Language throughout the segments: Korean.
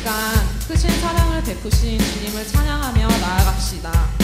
시간 크신 사랑을 베푸신 주님을 찬양하며 나아갑시다.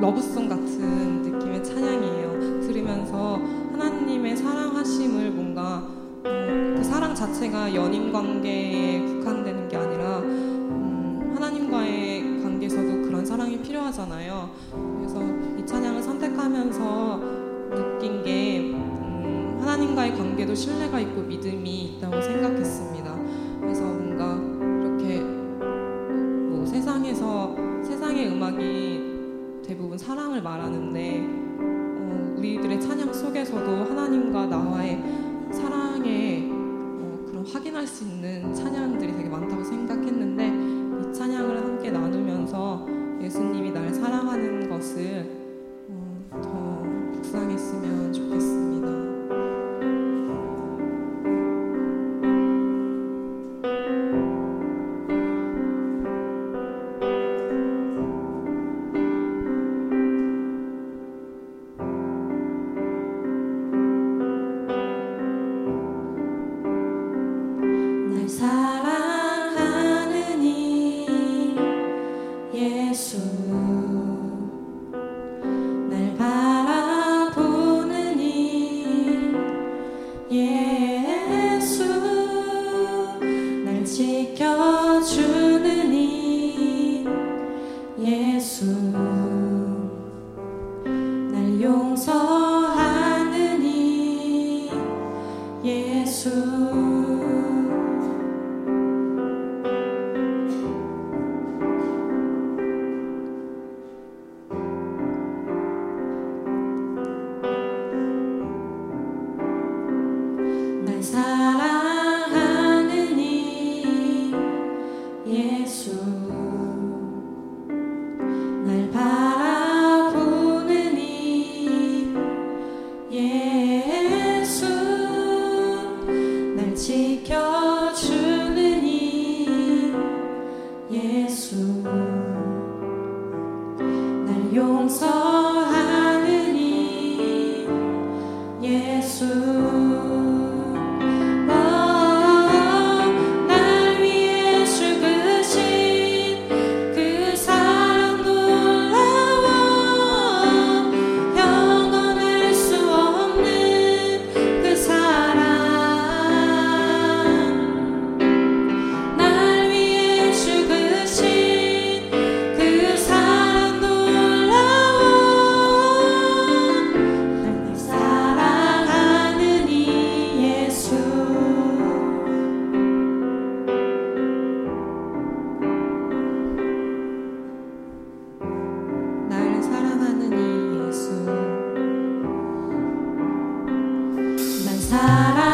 러브송 같은 느낌의 찬양이에요. 들으면서 하나님의 사랑하심을 뭔가 음, 그 사랑 자체가 연인 관계에 국한되는 게 아니라 음, 하나님과의 관계에서도 그런 사랑이 필요하잖아요. 그래서 이 찬양을 선택하면서 느낀 게 음, 하나님과의 관계도 신뢰가 있고 믿음이 있다고 생각했습니다. 그래서 부분 사랑을 말하는데 어, 우리들의 찬양 속에서도 하나님과 나와의 예수 inside. 사랑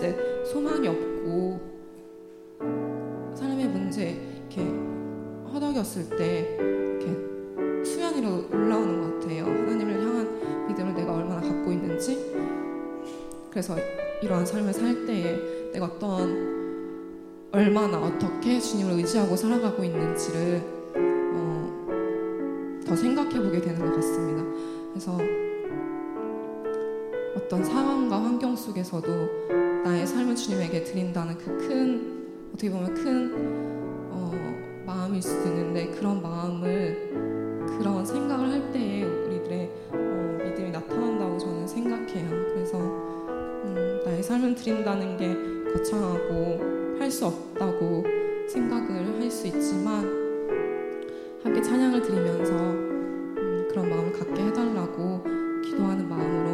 때 소망이 없고 삶의 문제 이렇게 허덕였을 때 이렇게 수면 위로 올라오는 것 같아요. 하나님을 향한 믿음을 내가 얼마나 갖고 있는지. 그래서 이러한 삶을 살 때에 내가 어떤 얼마나 어떻게 주님을 의지하고 살아가고 있는지를 어, 더 생각해 보게 되는 것 같습니다. 그래서 어떤 상황과 환경 속에서도 나의 삶을 주님에게 드린다는 그 큰 어떻게 보면 큰 어, 마음일 수도 있는데 그런 마음을 그런 생각을 할 때에 우리들의 어, 믿음이 나타난다고 저는 생각해요. 그래서 음, 나의 삶을 드린다는 게 거창하고 할 수 없다고 생각을 할 수 있지만 함께 찬양을 드리면서 음, 그런 마음을 갖게 해달라고 기도하는 마음으로